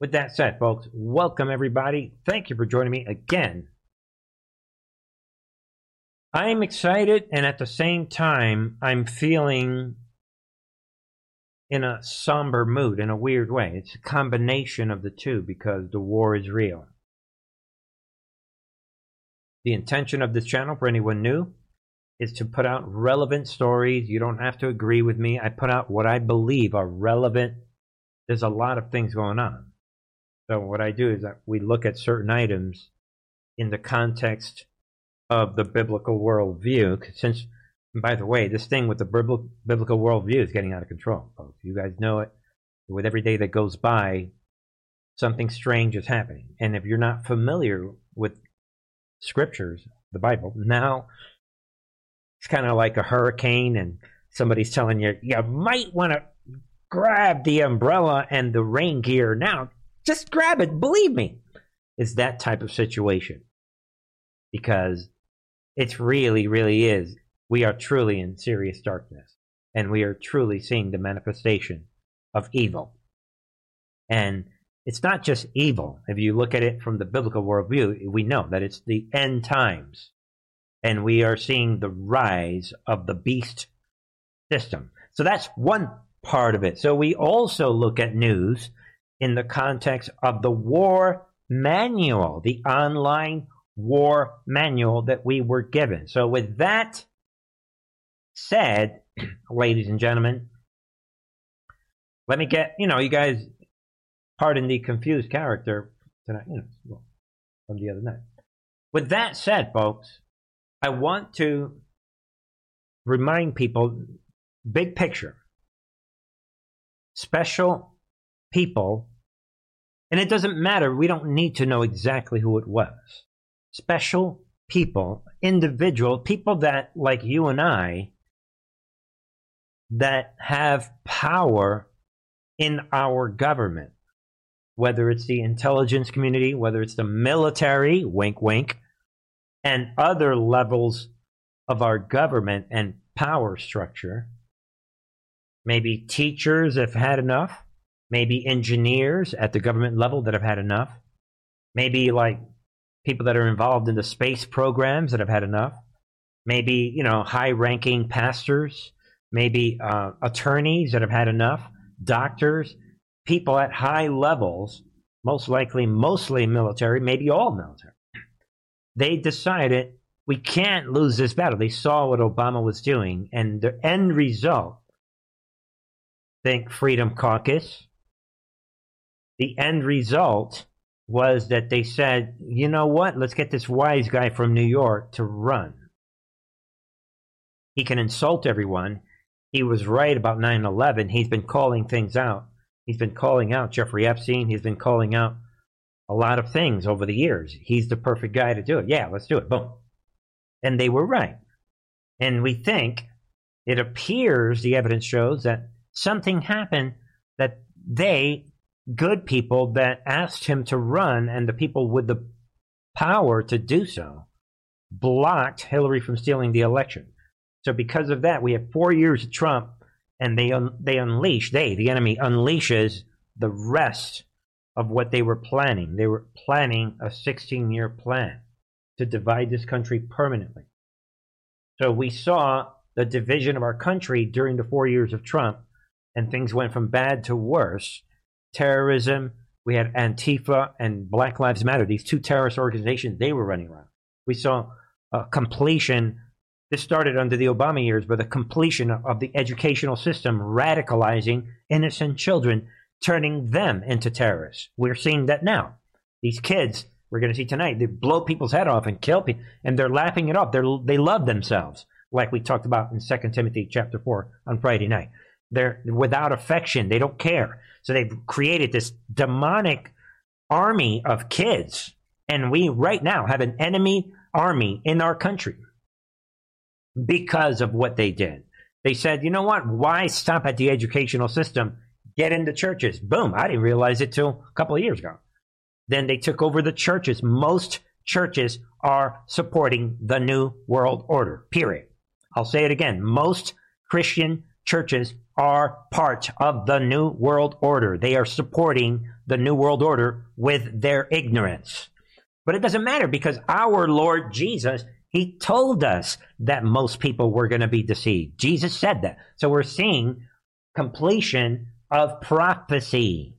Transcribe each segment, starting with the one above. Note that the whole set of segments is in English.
With that said, folks, welcome everybody. Thank you for joining me again. I'm excited, and at the same time, I'm feeling in a somber mood in a weird way. It's a combination of the two because the war is real. The intention of this channel, for anyone new, is to put out relevant stories. You don't have to agree with me. I put out what I believe are relevant. There's a lot of things going on. So what I do is that we look at certain items in the context of the biblical worldview. Since, by the way, this thing with the biblical worldview is getting out of control, folks. You guys know it. With every day that goes by, something strange is happening. And if you're not familiar with scriptures, the Bible, now it's kind of like a hurricane and somebody's telling you you might want to grab the umbrella and the rain gear now just grab it. Believe me. It's that type of situation. Because it really, really is. We are truly in serious darkness. And we are truly seeing the manifestation of evil. And it's not just evil. If you look at it from the biblical worldview, we know that it's the end times. And we are seeing the rise of the beast system. So that's one part of it. So we also look at news in the context of the war manual, the online war manual that we were given. So, with that said, ladies and gentlemen, let me get, you know, you guys, pardon the confused character tonight, you know, from the other night. With that said, folks, I want to remind people big picture. Special people and it doesn't matter. We don't need to know exactly who it was. Special people, individual people that, like you and I, that have power in our government, whether it's the intelligence community, whether it's the military, wink, wink, and other levels of our government and power structure. Maybe teachers have had enough maybe engineers at the government level that have had enough, maybe like people that are involved in the space programs that have had enough, maybe you know high-ranking pastors, maybe uh, attorneys that have had enough, doctors, people at high levels, most likely mostly military, maybe all military. They decided we can't lose this battle. They saw what Obama was doing, and the end result. Think Freedom Caucus, the end result was that they said, you know what, let's get this wise guy from New York to run. He can insult everyone. He was right about 9 11. He's been calling things out. He's been calling out Jeffrey Epstein. He's been calling out a lot of things over the years. He's the perfect guy to do it. Yeah, let's do it. Boom. And they were right. And we think it appears, the evidence shows, that something happened that they good people that asked him to run, and the people with the power to do so blocked Hillary from stealing the election. So because of that, we have four years of Trump, and they un- they unleash they the enemy unleashes the rest of what they were planning. They were planning a 16 year plan to divide this country permanently. So we saw the division of our country during the four years of Trump, and things went from bad to worse terrorism. We had Antifa and Black Lives Matter, these two terrorist organizations, they were running around. We saw a completion. This started under the Obama years, but the completion of the educational system radicalizing innocent children, turning them into terrorists. We're seeing that now. These kids, we're going to see tonight, they blow people's head off and kill people, and they're laughing it off. They're, they love themselves, like we talked about in 2 Timothy chapter 4 on Friday night. They're without affection. They don't care. So they've created this demonic army of kids. And we right now have an enemy army in our country because of what they did. They said, you know what? Why stop at the educational system? Get into churches. Boom. I didn't realize it till a couple of years ago. Then they took over the churches. Most churches are supporting the New World Order, period. I'll say it again. Most Christian churches are part of the New World Order. They are supporting the New World Order with their ignorance. But it doesn't matter because our Lord Jesus, He told us that most people were going to be deceived. Jesus said that. So we're seeing completion of prophecy.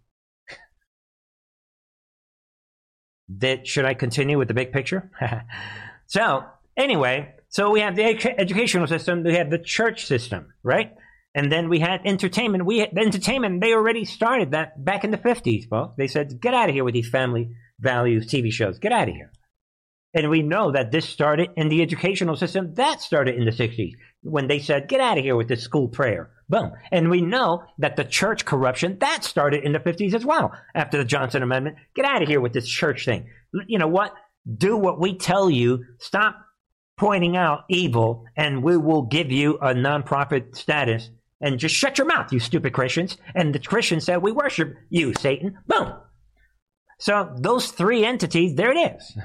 that should I continue with the big picture? so anyway, so we have the educational system, we have the church system, right? And then we had entertainment. We had, entertainment they already started that back in the fifties, folks. They said, "Get out of here with these family values TV shows. Get out of here." And we know that this started in the educational system. That started in the 60s when they said, get out of here with this school prayer. Boom. And we know that the church corruption, that started in the 50s as well after the Johnson Amendment. Get out of here with this church thing. You know what? Do what we tell you. Stop pointing out evil, and we will give you a nonprofit status. And just shut your mouth, you stupid Christians. And the Christians said, We worship you, Satan. Boom. So those three entities, there it is.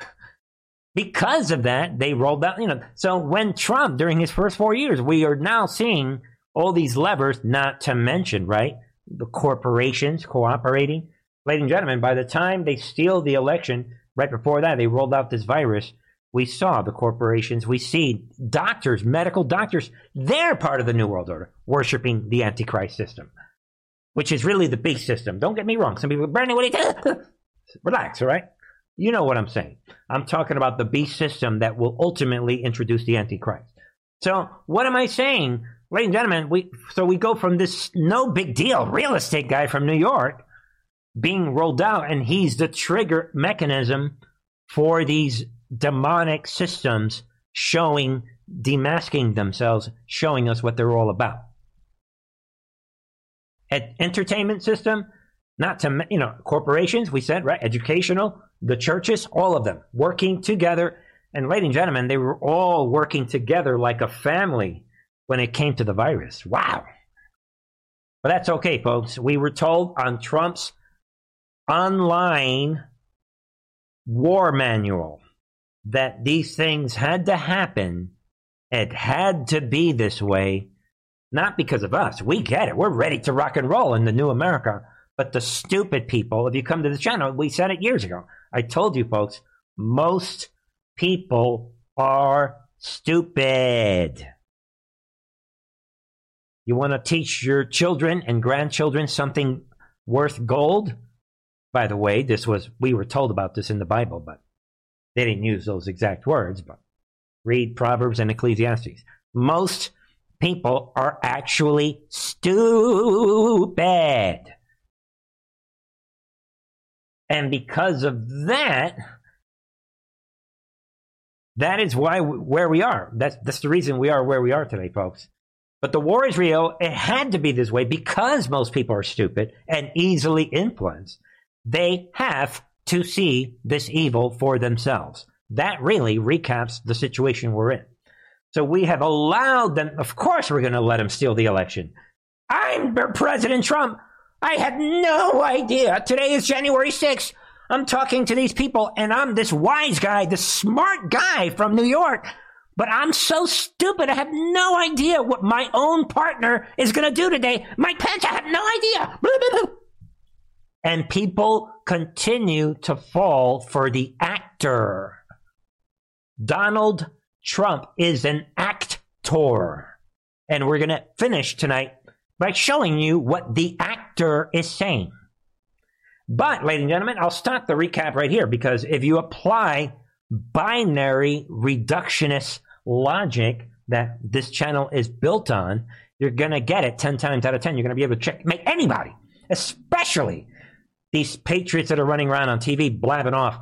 because of that, they rolled out, you know. So when Trump, during his first four years, we are now seeing all these levers, not to mention, right? The corporations cooperating. Ladies and gentlemen, by the time they steal the election, right before that, they rolled out this virus. We saw the corporations, we see doctors, medical doctors, they're part of the New World Order, worshiping the Antichrist system, which is really the beast system. Don't get me wrong. Some people, Bernie, what are you doing? Relax, all right? You know what I'm saying. I'm talking about the beast system that will ultimately introduce the Antichrist. So, what am I saying? Ladies and gentlemen, we, so we go from this no big deal real estate guy from New York being rolled out, and he's the trigger mechanism for these demonic systems showing, demasking themselves, showing us what they're all about. Entertainment system, not to, you know, corporations, we said, right? Educational, the churches, all of them working together. And ladies and gentlemen, they were all working together like a family when it came to the virus. Wow. But that's okay, folks. We were told on Trump's online war manual that these things had to happen. It had to be this way, not because of us. We get it. We're ready to rock and roll in the new America. But the stupid people, if you come to the channel, we said it years ago. I told you folks, most people are stupid. You want to teach your children and grandchildren something worth gold? By the way, this was, we were told about this in the Bible, but they didn't use those exact words, but read Proverbs and Ecclesiastes. Most people are actually stupid. And because of that, that is why where we are. That's that's the reason we are where we are today, folks. But the war is real. It had to be this way because most people are stupid and easily influenced. They have to see this evil for themselves. That really recaps the situation we're in. So we have allowed them. Of course, we're going to let them steal the election. I'm President Trump. I had no idea. Today is January 6th. I'm talking to these people, and I'm this wise guy, this smart guy from New York. But I'm so stupid. I have no idea what my own partner is going to do today. Mike Pence, I have no idea. And people continue to fall for the actor. Donald Trump is an actor. And we're going to finish tonight by showing you what the actor is saying. But, ladies and gentlemen, I'll stop the recap right here because if you apply binary reductionist logic that this channel is built on, you're going to get it 10 times out of 10. You're going to be able to check, make anybody, especially these patriots that are running around on TV blabbing off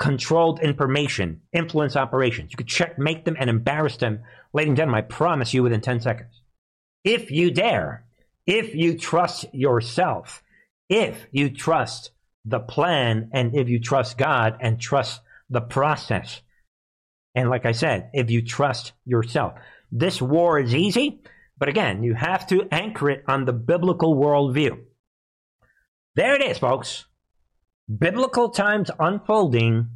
controlled information, influence operations. You could check, make them and embarrass them. Ladies and gentlemen, I promise you within 10 seconds. If you dare, if you trust yourself, if you trust the plan and if you trust God and trust the process. And like I said, if you trust yourself, this war is easy, but again, you have to anchor it on the biblical worldview. There it is, folks. Biblical times unfolding,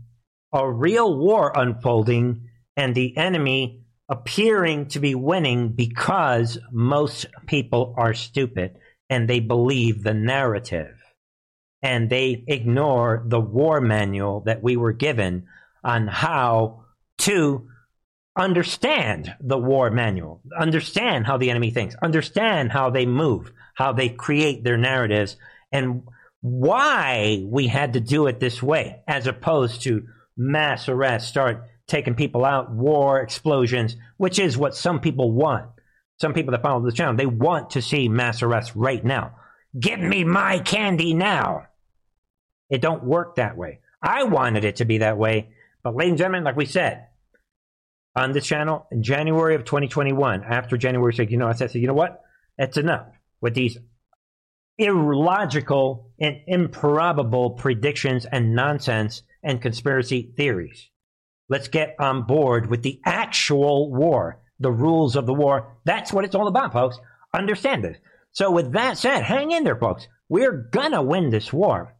a real war unfolding, and the enemy appearing to be winning because most people are stupid and they believe the narrative and they ignore the war manual that we were given on how to understand the war manual, understand how the enemy thinks, understand how they move, how they create their narratives, and why we had to do it this way, as opposed to mass arrest, start taking people out, war, explosions, which is what some people want. Some people that follow the channel, they want to see mass arrest right now. Give me my candy now. It don't work that way. I wanted it to be that way, but ladies and gentlemen, like we said on this channel in January of 2021, after January 6th, you know, I said, you know what? That's enough with these illogical and improbable predictions and nonsense and conspiracy theories. Let's get on board with the actual war, the rules of the war. That's what it's all about, folks. Understand this. So, with that said, hang in there, folks. We're gonna win this war.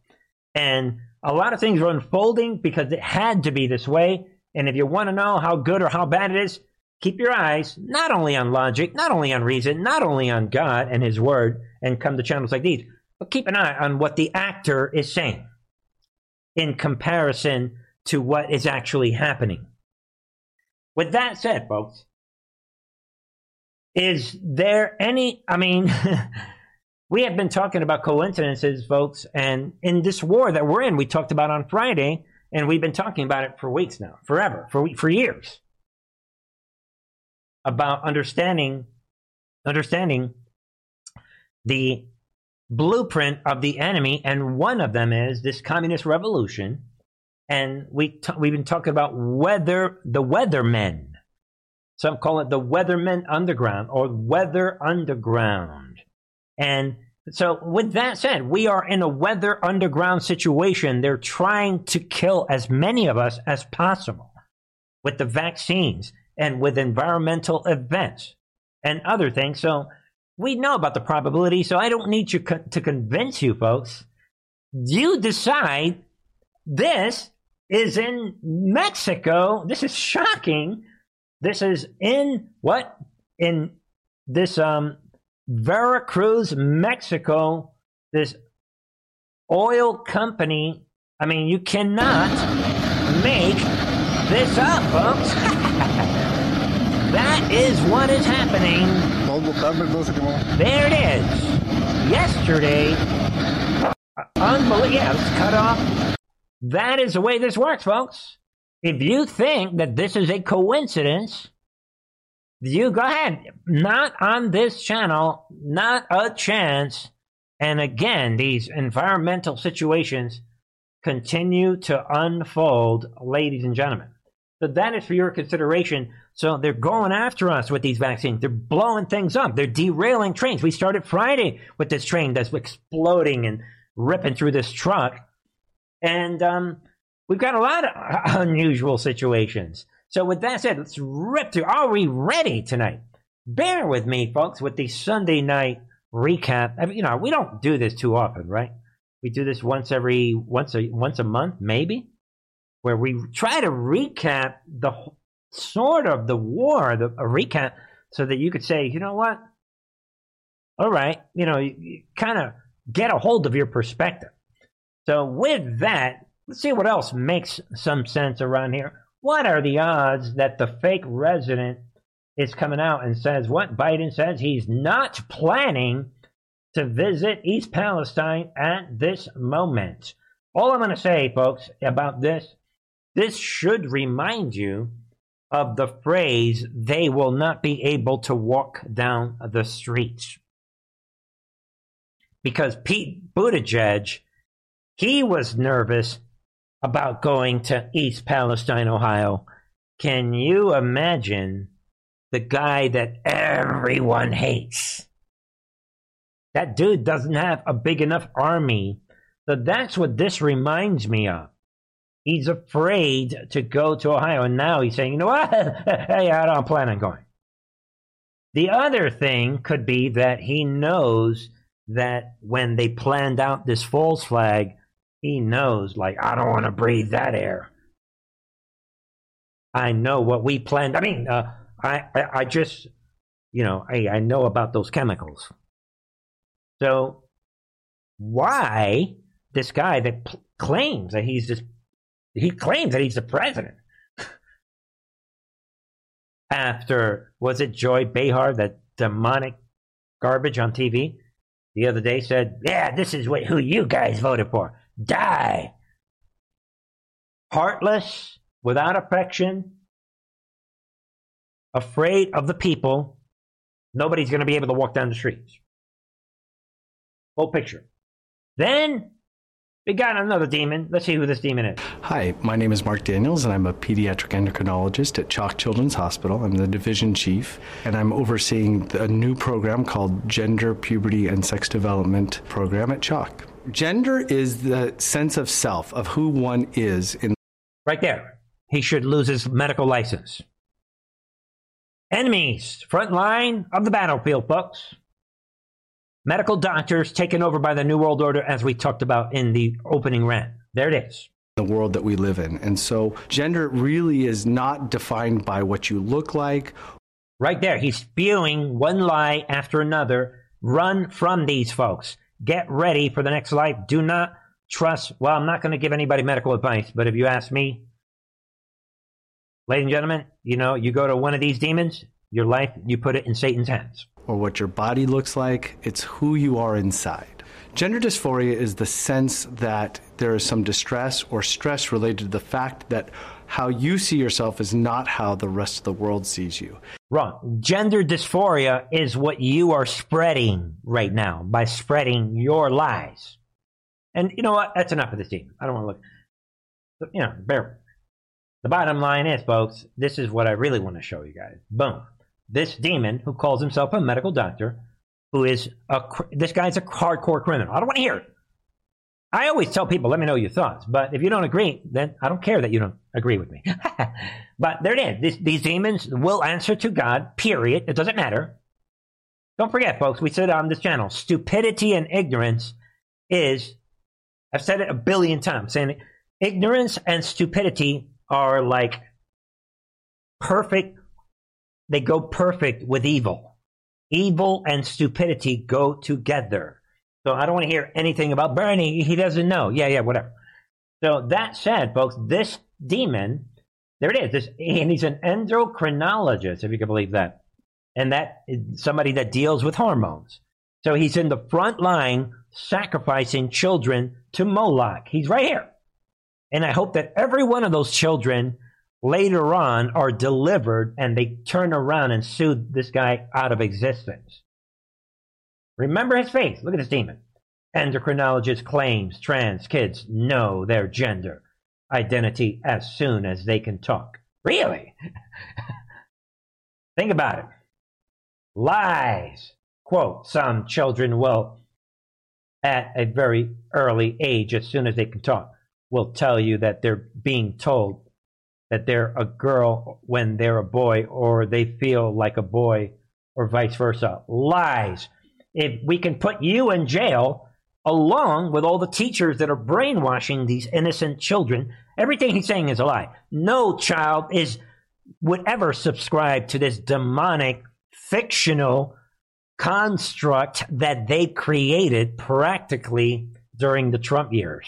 And a lot of things are unfolding because it had to be this way. And if you want to know how good or how bad it is, keep your eyes not only on logic, not only on reason, not only on God and His Word, and come to channels like these, but keep an eye on what the actor is saying in comparison to what is actually happening. With that said, folks, is there any, I mean, we have been talking about coincidences, folks, and in this war that we're in, we talked about on Friday, and we've been talking about it for weeks now, forever, for, for years, about understanding, understanding the blueprint of the enemy, and one of them is this communist revolution. And we t- we've been talking about weather the weathermen. Some call it the weathermen underground or weather underground. And so, with that said, we are in a weather underground situation. They're trying to kill as many of us as possible with the vaccines and with environmental events and other things. So, we know about the probability, so I don't need you co- to convince you folks. You decide this is in Mexico. This is shocking. This is in what? In this um Veracruz, Mexico, this oil company. I mean, you cannot make this up, folks. that is what is happening there it is. Yesterday, unbelievable. Yeah, it's cut off. That is the way this works, folks. If you think that this is a coincidence, you go ahead. Not on this channel, not a chance. And again, these environmental situations continue to unfold, ladies and gentlemen. So that is for your consideration. So they're going after us with these vaccines. They're blowing things up. They're derailing trains. We started Friday with this train that's exploding and ripping through this truck. And um, we've got a lot of unusual situations. So with that said, let's rip through. Are we ready tonight? Bear with me, folks, with the Sunday night recap. I mean, you know, we don't do this too often, right? We do this once every once a once a month, maybe, where we try to recap the sort of the war, the a recap, so that you could say, you know what? All right, you know, you, you kind of get a hold of your perspective. So with that, let's see what else makes some sense around here. What are the odds that the fake resident is coming out and says what Biden says he's not planning to visit East Palestine at this moment? All I'm going to say, folks, about this, this should remind you of the phrase, they will not be able to walk down the streets. Because Pete Buttigieg, he was nervous about going to East Palestine, Ohio. Can you imagine the guy that everyone hates? That dude doesn't have a big enough army. So that's what this reminds me of. He's afraid to go to Ohio. And now he's saying, you know what? hey, I don't plan on going. The other thing could be that he knows that when they planned out this false flag, he knows, like, I don't want to breathe that air. I know what we planned. I mean, uh, I, I, I just, you know, I, I know about those chemicals. So why this guy that p- claims that he's just, he claims that he's the president. After, was it Joy Behar, that demonic garbage on TV the other day said, yeah, this is what, who you guys voted for. Die. Heartless, without affection, afraid of the people. Nobody's going to be able to walk down the streets. Full picture. Then we got another demon. Let's see who this demon is. Hi, my name is Mark Daniels, and I'm a pediatric endocrinologist at CHOC Children's Hospital. I'm the division chief, and I'm overseeing a new program called Gender, Puberty, and Sex Development Program at CHOC. Gender is the sense of self, of who one is in. Right there. He should lose his medical license. Enemies, front line of the battlefield, folks. Medical doctors taken over by the New World Order, as we talked about in the opening rant. There it is. The world that we live in. And so, gender really is not defined by what you look like. Right there. He's spewing one lie after another. Run from these folks. Get ready for the next life. Do not trust. Well, I'm not going to give anybody medical advice, but if you ask me, ladies and gentlemen, you know, you go to one of these demons, your life, you put it in Satan's hands. Or what your body looks like, it's who you are inside. Gender dysphoria is the sense that there is some distress or stress related to the fact that how you see yourself is not how the rest of the world sees you. Wrong. Gender dysphoria is what you are spreading right now by spreading your lies. And you know what? That's enough of this team. I don't want to look. You know, bear. The bottom line is, folks, this is what I really want to show you guys. Boom. This demon who calls himself a medical doctor, who is a this guy's a hardcore criminal. I don't want to hear it. I always tell people, let me know your thoughts. But if you don't agree, then I don't care that you don't agree with me. but there it is. This, these demons will answer to God, period. It doesn't matter. Don't forget, folks, we said on this channel, stupidity and ignorance is, I've said it a billion times, saying ignorance and stupidity are like perfect, they go perfect with evil. Evil and stupidity go together. So I don't want to hear anything about Bernie. He doesn't know. Yeah, yeah, whatever. So that said, folks, this demon, there it is. This, and he's an endocrinologist, if you can believe that. And that is somebody that deals with hormones. So he's in the front line sacrificing children to Moloch. He's right here. And I hope that every one of those children later on are delivered and they turn around and sue this guy out of existence. Remember his face. Look at this demon. Endocrinologist claims trans kids know their gender identity as soon as they can talk. Really? Think about it. Lies. Quote, some children will, at a very early age, as soon as they can talk, will tell you that they're being told that they're a girl when they're a boy or they feel like a boy or vice versa. Lies if we can put you in jail along with all the teachers that are brainwashing these innocent children, everything he's saying is a lie. No child is would ever subscribe to this demonic fictional construct that they created practically during the Trump years.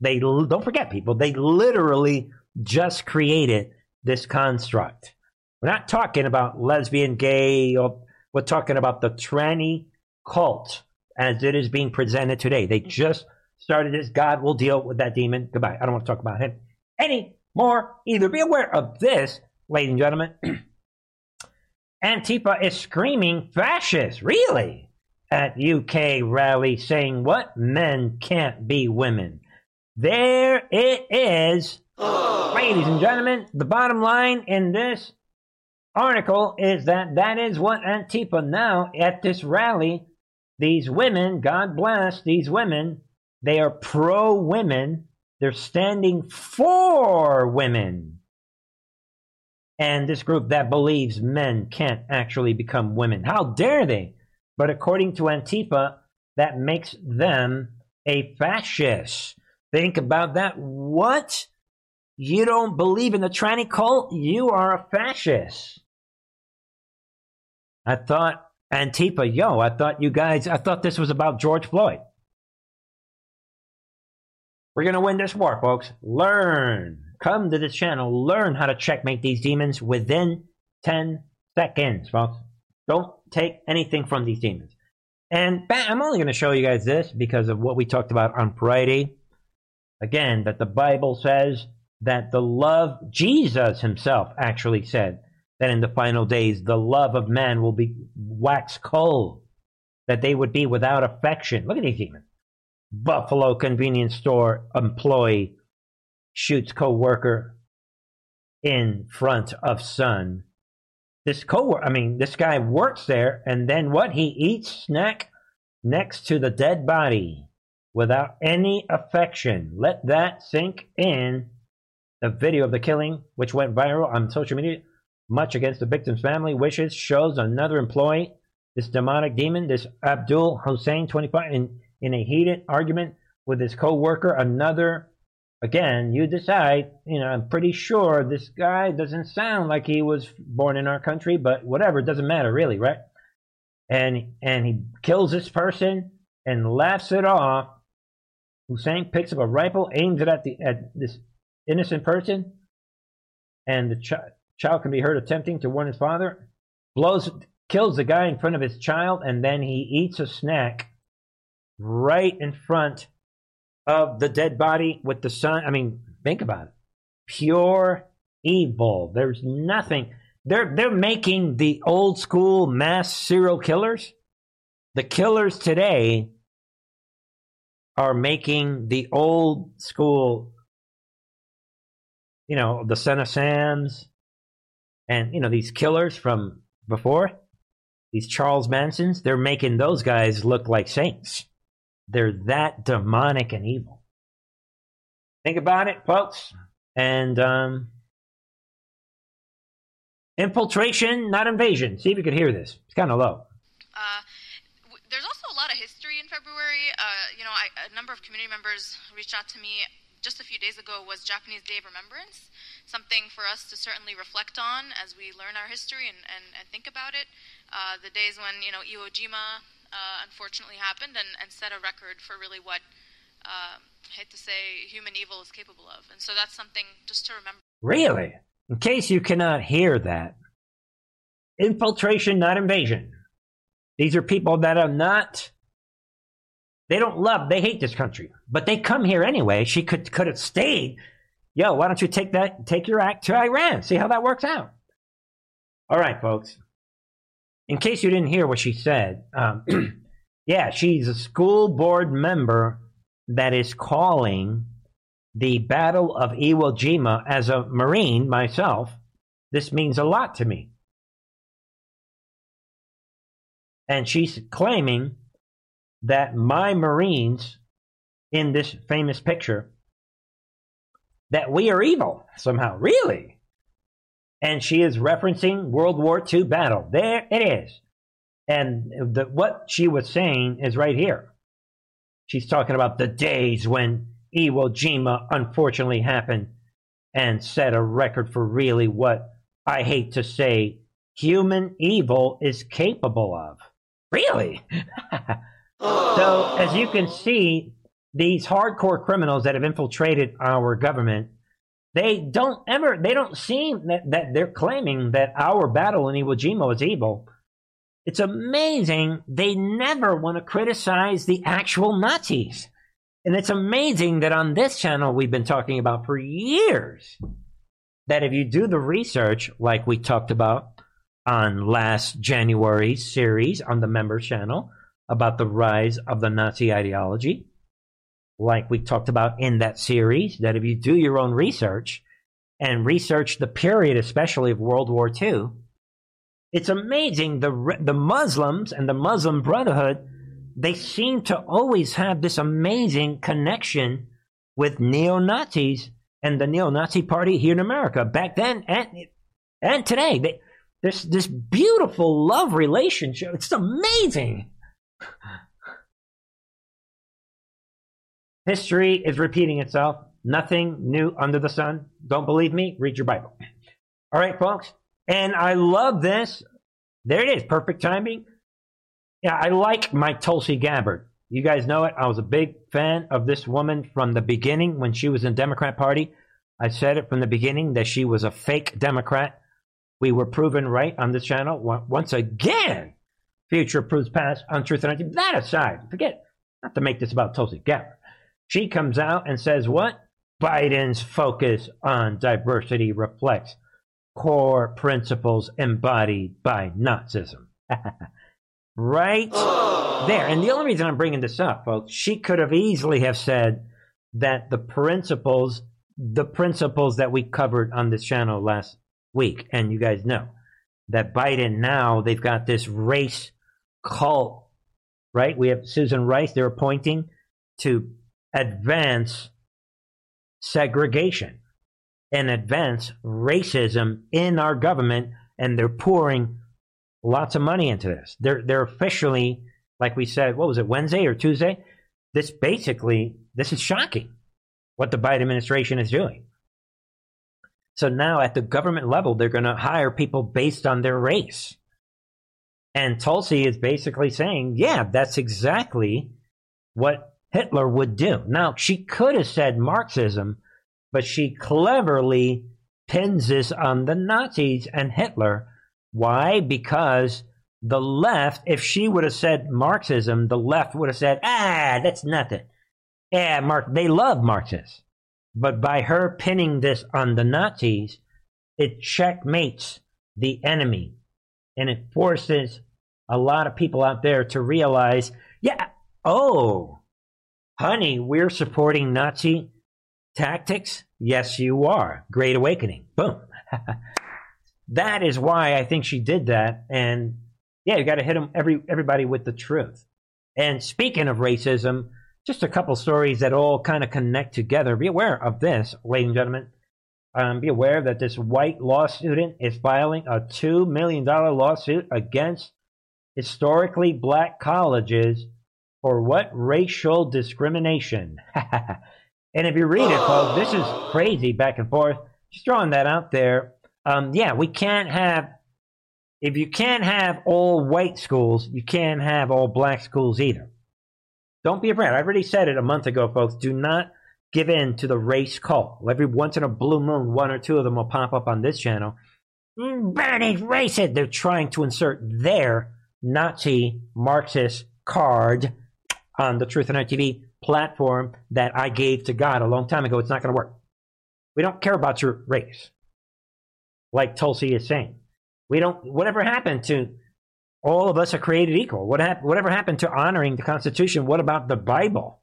They don't forget people, they literally just created this construct. We're not talking about lesbian, gay, or we're talking about the tranny cult as it is being presented today. They just started this. God will deal with that demon. Goodbye. I don't want to talk about him any more either. Be aware of this, ladies and gentlemen. Antifa is screaming fascist, really, at UK rally saying what? Men can't be women. There it is. Ladies and gentlemen, the bottom line in this article is that that is what Antifa now at this rally these women, God bless these women, they are pro women. They're standing for women. And this group that believes men can't actually become women. How dare they? But according to Antifa, that makes them a fascist. Think about that. What? You don't believe in the tranny cult? You are a fascist. I thought Antifa, yo, I thought you guys, I thought this was about George Floyd. We're going to win this war, folks. Learn. Come to this channel. Learn how to checkmate these demons within 10 seconds, folks. Don't take anything from these demons. And I'm only going to show you guys this because of what we talked about on Friday. Again, that the Bible says that the love, Jesus himself actually said that in the final days the love of man will be wax cold, that they would be without affection. Look at these demons. Buffalo convenience store employee shoots co-worker in front of son. This co I mean, this guy works there, and then what? He eats snack next to the dead body without any affection. Let that sink in. The video of the killing, which went viral on social media, much against the victim's family wishes, shows another employee, this demonic demon, this Abdul Hussein, 25, in, in a heated argument with his co-worker. Another, again, you decide. You know, I'm pretty sure this guy doesn't sound like he was born in our country, but whatever, it doesn't matter really, right? And and he kills this person and laughs it off. Hussein picks up a rifle, aims it at the at this innocent person, and the ch- child can be heard attempting to warn his father, blows, kills the guy in front of his child, and then he eats a snack right in front of the dead body with the son. I mean, think about it. Pure evil. There's nothing. They're they're making the old school mass serial killers. The killers today are making the old school you know, the Son of Sams, and you know these killers from before, these Charles Mansons, they're making those guys look like saints. They're that demonic and evil. Think about it, folks. And um, infiltration, not invasion. See if you could hear this. It's kind of low. Uh, there's also a lot of history in February. Uh, you know, I, a number of community members reached out to me just a few days ago was Japanese Day of Remembrance, something for us to certainly reflect on as we learn our history and, and, and think about it. Uh, the days when, you know, Iwo Jima uh, unfortunately happened and, and set a record for really what, uh, I hate to say, human evil is capable of. And so that's something just to remember. Really? In case you cannot hear that, infiltration, not invasion. These are people that are not they don't love, they hate this country, but they come here anyway. She could could have stayed. Yo, why don't you take that, take your act to Iran? See how that works out. All right, folks. In case you didn't hear what she said, um, yeah, she's a school board member that is calling the Battle of Iwo Jima as a Marine myself. This means a lot to me. And she's claiming that my Marines in this famous picture that we are evil somehow. Really? And she is referencing World War II battle. There it is. And the, what she was saying is right here. She's talking about the days when Iwo Jima unfortunately happened and set a record for really what I hate to say human evil is capable of. Really? So, oh. as you can see, these hardcore criminals that have infiltrated our government, they don't ever, they don't seem that, that they're claiming that our battle in Iwo Jima is evil. It's amazing they never want to criticize the actual Nazis. And it's amazing that on this channel we've been talking about for years that if you do the research, like we talked about on last January's series on the members channel, about the rise of the Nazi ideology, like we talked about in that series, that if you do your own research and research the period, especially of World War II, it's amazing the the Muslims and the Muslim Brotherhood they seem to always have this amazing connection with neo Nazis and the neo Nazi party here in America back then and and today. They, this this beautiful love relationship. It's amazing. History is repeating itself. Nothing new under the sun. Don't believe me? Read your Bible. All right, folks. And I love this. There it is. Perfect timing. Yeah, I like my Tulsi Gabbard. You guys know it. I was a big fan of this woman from the beginning when she was in Democrat Party. I said it from the beginning that she was a fake Democrat. We were proven right on this channel once again. Future proves past on Truth and Energy. That aside, forget not to make this about Tulsi Gabbard. She comes out and says what? Biden's focus on diversity reflects core principles embodied by Nazism. right there. And the only reason I'm bringing this up, folks, she could have easily have said that the principles, the principles that we covered on this channel last week, and you guys know that Biden now they've got this race cult, right? We have Susan Rice. They're pointing to advance segregation and advance racism in our government, and they're pouring lots of money into this. They're they're officially, like we said, what was it, Wednesday or Tuesday? This basically, this is shocking what the Biden administration is doing. So now at the government level, they're going to hire people based on their race. And Tulsi is basically saying, yeah, that's exactly what Hitler would do. Now, she could have said Marxism, but she cleverly pins this on the Nazis and Hitler. Why? Because the left, if she would have said Marxism, the left would have said, ah, that's nothing. Yeah, Mark, they love Marxists. But by her pinning this on the Nazis, it checkmates the enemy and it forces a lot of people out there to realize, yeah, oh, honey, we're supporting Nazi tactics. Yes, you are. Great awakening. Boom. that is why I think she did that. And yeah, you got to hit them every everybody with the truth. And speaking of racism, just a couple stories that all kind of connect together. Be aware of this, ladies and gentlemen. Um, be aware that this white law student is filing a $2 million lawsuit against historically black colleges for what racial discrimination? and if you read it, folks, this is crazy back and forth. Just throwing that out there. Um, yeah, we can't have, if you can't have all white schools, you can't have all black schools either. Don't be afraid. I already said it a month ago, folks. Do not give in to the race cult. Every once in a blue moon, one or two of them will pop up on this channel. Mm, Bernie's racist. They're trying to insert their Nazi Marxist card on the Truth and TV platform that I gave to God a long time ago. It's not going to work. We don't care about your race, like Tulsi is saying. We don't. Whatever happened to all of us are created equal? What hap- whatever happened to honoring the Constitution? What about the Bible?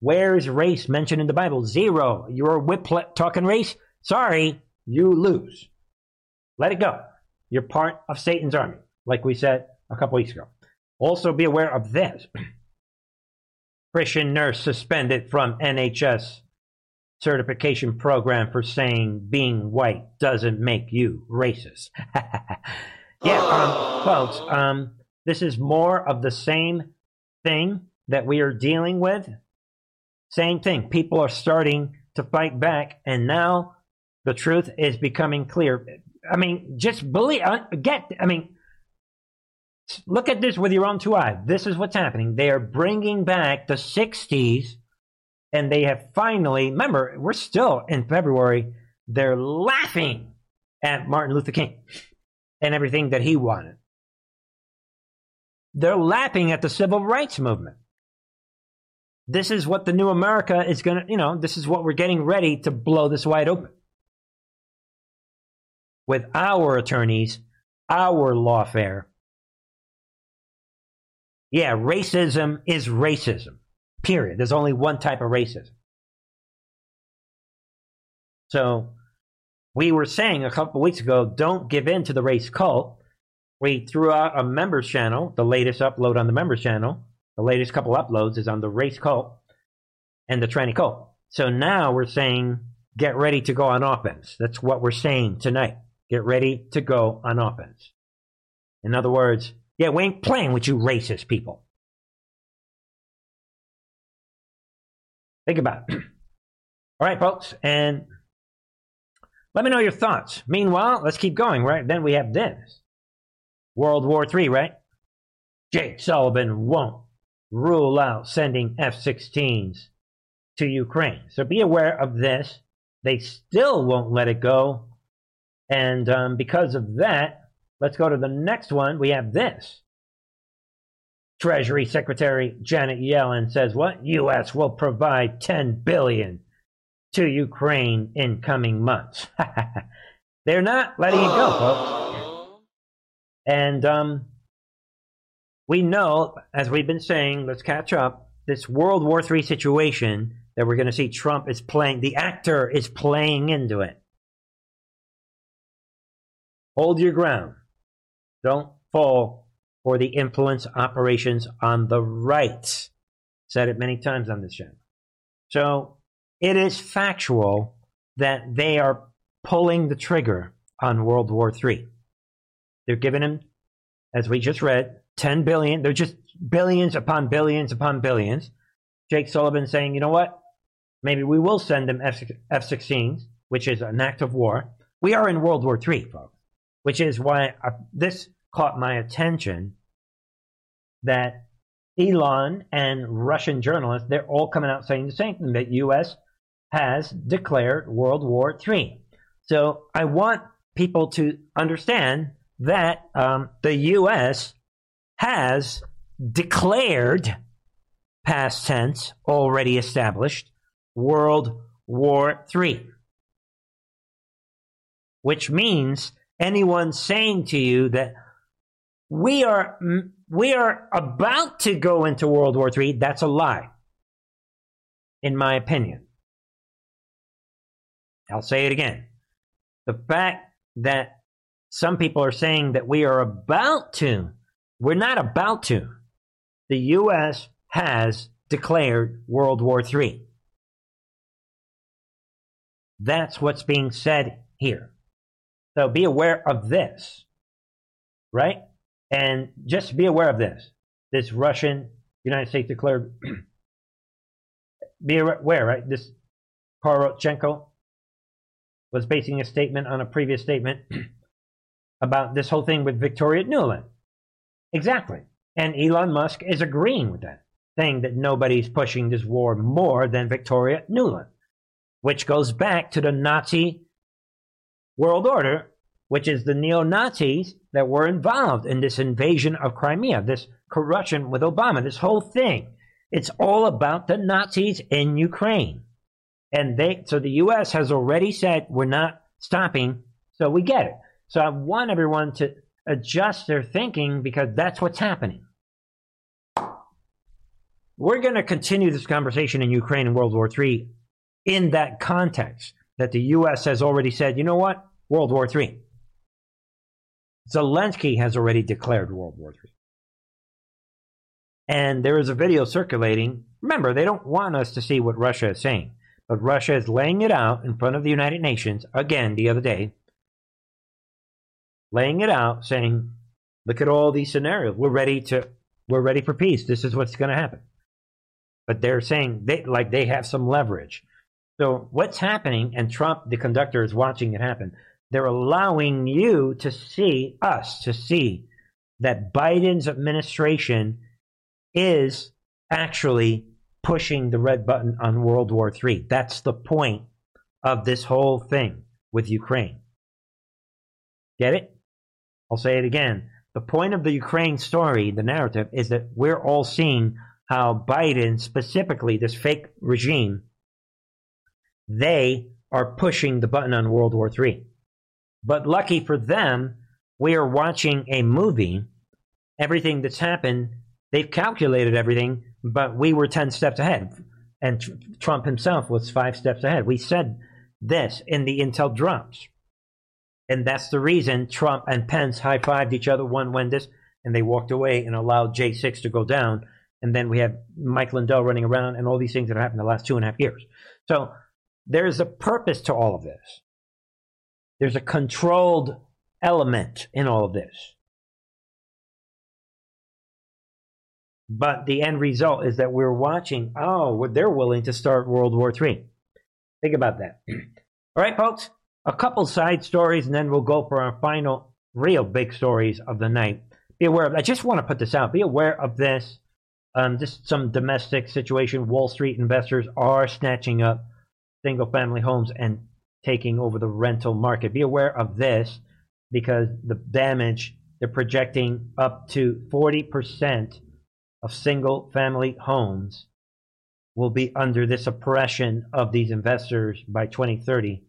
Where is race mentioned in the Bible? Zero. You're whip talking race. Sorry, you lose. Let it go. You're part of Satan's army, like we said a couple weeks ago. Also, be aware of this Christian nurse suspended from NHS certification program for saying being white doesn't make you racist. yeah, um, folks, um, this is more of the same thing that we are dealing with. Same thing. People are starting to fight back, and now the truth is becoming clear. I mean, just believe, uh, get, I mean, Look at this with your own two eyes. This is what's happening. They are bringing back the 60s, and they have finally, remember, we're still in February. They're laughing at Martin Luther King and everything that he wanted. They're laughing at the civil rights movement. This is what the new America is going to, you know, this is what we're getting ready to blow this wide open. With our attorneys, our lawfare, yeah, racism is racism. Period. There's only one type of racism. So we were saying a couple weeks ago, don't give in to the race cult. We threw out a members channel, the latest upload on the members channel. The latest couple uploads is on the race cult and the tranny cult. So now we're saying, get ready to go on offense. That's what we're saying tonight. Get ready to go on offense. In other words, yeah, we ain't playing with you racist people. Think about it. All right, folks, and let me know your thoughts. Meanwhile, let's keep going, right? Then we have this. World War III, right? Jake Sullivan won't rule out sending F 16s to Ukraine. So be aware of this. They still won't let it go. And um, because of that, let's go to the next one. We have this. Treasury Secretary Janet Yellen says what? US will provide 10 billion to Ukraine in coming months. They're not letting it go, folks. And um, we know, as we've been saying, let's catch up. This World War III situation that we're going to see Trump is playing, the actor is playing into it. Hold your ground. Don't fall for the influence operations on the right. Said it many times on this channel. So it is factual that they are pulling the trigger on World War III. They're giving him, as we just read, 10 billion. They're just billions upon billions upon billions. Jake Sullivan saying, you know what? Maybe we will send them F 16s, which is an act of war. We are in World War III, folks, which is why I, this caught my attention that Elon and Russian journalists, they're all coming out saying the same thing that U.S. has declared World War III. So I want people to understand that um, the U.S. has declared, past tense, already established, World War III. Which means anyone saying to you that we are we are about to go into World War III, that's a lie. In my opinion. I'll say it again. The fact that some people are saying that we are about to, we're not about to. The U.S. has declared World War III. That's what's being said here. So be aware of this, right? And just be aware of this. This Russian United States declared, be aware, right? This Poroshenko was basing a statement on a previous statement about this whole thing with Victoria Nuland. Exactly. And Elon Musk is agreeing with that, saying that nobody's pushing this war more than Victoria Nuland which goes back to the Nazi world order, which is the neo Nazis that were involved in this invasion of Crimea, this corruption with Obama, this whole thing. It's all about the Nazis in Ukraine. And they, so the U.S. has already said we're not stopping, so we get it. So I want everyone to adjust their thinking because that's what's happening. We're going to continue this conversation in Ukraine and World War III in that context that the U.S. has already said, you know what? World War III. Zelensky has already declared World War III. And there is a video circulating. Remember, they don't want us to see what Russia is saying, but Russia is laying it out in front of the United Nations again the other day, laying it out, saying, "Look at all these scenarios. We're ready to. We're ready for peace. This is what's going to happen." But they're saying they like they have some leverage. So what's happening, and Trump, the conductor, is watching it happen. They're allowing you to see, us to see, that Biden's administration is actually pushing the red button on World War III. That's the point of this whole thing with Ukraine. Get it? I'll say it again. The point of the Ukraine story, the narrative, is that we're all seeing how Biden, specifically this fake regime, they are pushing the button on World War III. But lucky for them, we are watching a movie. Everything that's happened, they've calculated everything, but we were 10 steps ahead. And tr- Trump himself was five steps ahead. We said this in the intel drops. And that's the reason Trump and Pence high fived each other, one went this, and they walked away and allowed J6 to go down. And then we have Mike Lindell running around and all these things that have happened in the last two and a half years. So there's a purpose to all of this. There's a controlled element in all of this. But the end result is that we're watching, oh, they're willing to start World War III. Think about that. All right, folks, a couple side stories, and then we'll go for our final real big stories of the night. be aware of. I just want to put this out. Be aware of this. Um, just some domestic situation. Wall Street investors are snatching up single family homes and taking over the rental market. Be aware of this because the damage they're projecting up to 40% of single family homes will be under this oppression of these investors by 2030.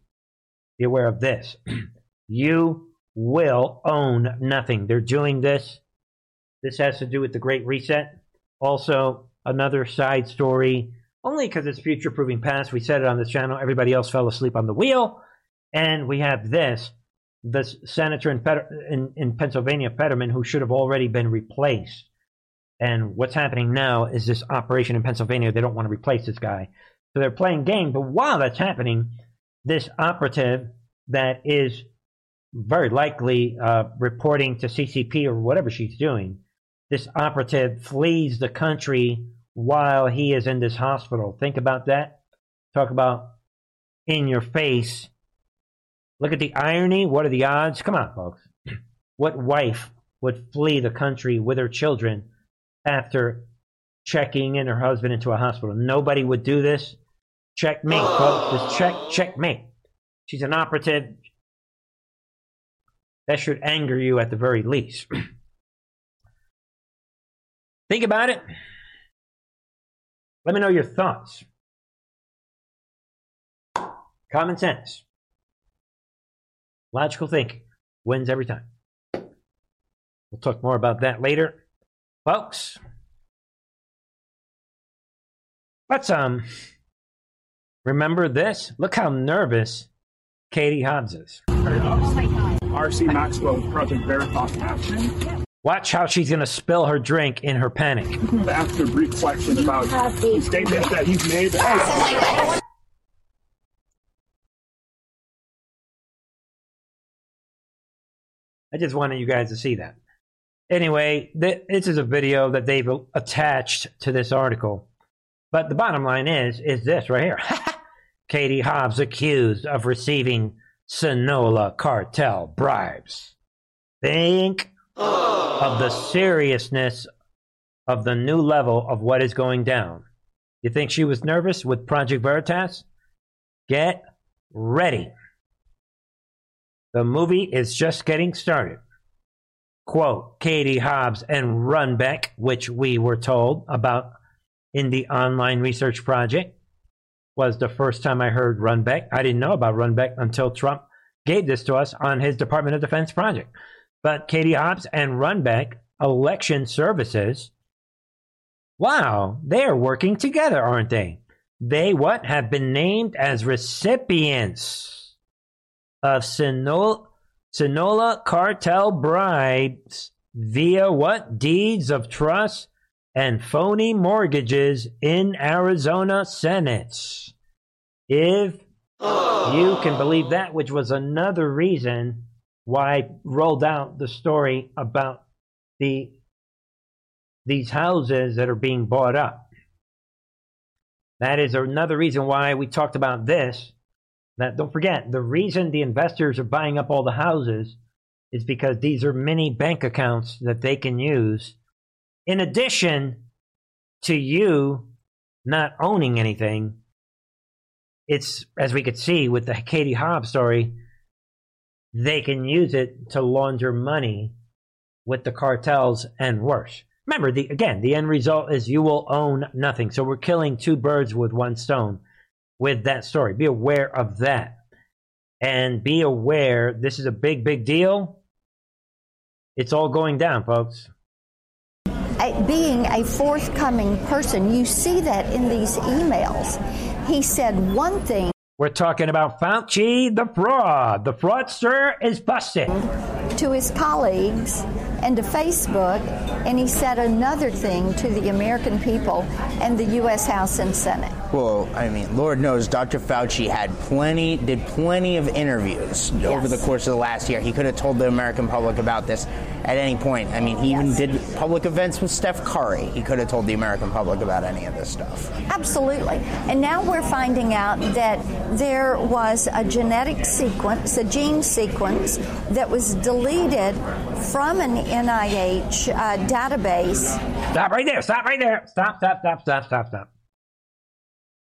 Be aware of this. you will own nothing. They're doing this. This has to do with the Great Reset. Also, another side story, only because it's future proving past. We said it on this channel. Everybody else fell asleep on the wheel. And we have this the senator in, in, in Pennsylvania, Fetterman, who should have already been replaced. And what's happening now is this operation in Pennsylvania. They don't want to replace this guy. So they're playing game. But while that's happening, this operative that is very likely uh, reporting to CCP or whatever she's doing, this operative flees the country while he is in this hospital. Think about that. Talk about in your face. Look at the irony. What are the odds? Come on, folks. What wife would flee the country with her children after checking in her husband into a hospital? Nobody would do this. Checkmate, folks. Just check, checkmate. She's an operative. That should anger you at the very least. Think about it. Let me know your thoughts. Common sense. Logical thinking wins every time. We'll talk more about that later. Folks, let's um remember this. Look how nervous Katie Hobbs is. RC Maxwell Project Veritas Action. Watch how she's going to spill her drink in her panic. After question about the statements that he's made. I just wanted you guys to see that. Anyway, this is a video that they've attached to this article. But the bottom line is, is this right here. Katie Hobbs accused of receiving Sinaloa cartel bribes. Think of the seriousness of the new level of what is going down. You think she was nervous with Project Veritas? Get ready. The movie is just getting started. Quote Katie Hobbs and Runbeck, which we were told about in the online research project, was the first time I heard Runbeck. I didn't know about Runbeck until Trump gave this to us on his Department of Defense project. But Katie Hobbs and Runbeck Election Services, wow, they are working together, aren't they? They what have been named as recipients of Sinaloa cartel bribes via what deeds of trust and phony mortgages in Arizona Senate. If you can believe that, which was another reason why I rolled out the story about the these houses that are being bought up. That is another reason why we talked about this. That don't forget, the reason the investors are buying up all the houses is because these are mini bank accounts that they can use in addition to you not owning anything. It's as we could see with the Katie Hobbs story, they can use it to launder money with the cartels and worse. Remember, the, again, the end result is you will own nothing. So we're killing two birds with one stone with that story. Be aware of that. And be aware this is a big, big deal. It's all going down, folks. Being a forthcoming person, you see that in these emails. He said one thing we're talking about Fauci, the fraud. The fraudster is busted. To his colleagues and to Facebook, and he said another thing to the American people and the U.S. House and Senate. Well, I mean, Lord knows Dr. Fauci had plenty, did plenty of interviews yes. over the course of the last year. He could have told the American public about this at any point. I mean, he yes. even did public events with Steph Curry. He could have told the American public about any of this stuff. Absolutely. And now we're finding out that there was a genetic sequence, a gene sequence that was deleted deleted from an NIH uh, database. Stop right there. Stop right there. Stop, stop, stop, stop, stop, stop.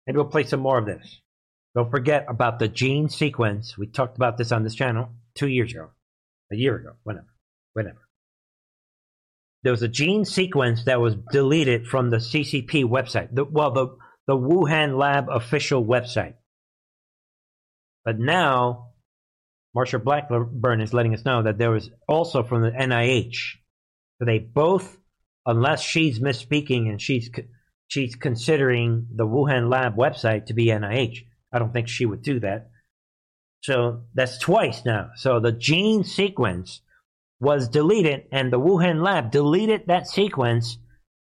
Maybe we'll play some more of this. Don't forget about the gene sequence. We talked about this on this channel two years ago, a year ago, whenever, whenever. There was a gene sequence that was deleted from the CCP website. The, well, the, the Wuhan lab official website. But now, Marsha Blackburn is letting us know that there was also from the NIH. So they both, unless she's misspeaking and she's she's considering the Wuhan lab website to be NIH. I don't think she would do that. So that's twice now. So the gene sequence was deleted, and the Wuhan lab deleted that sequence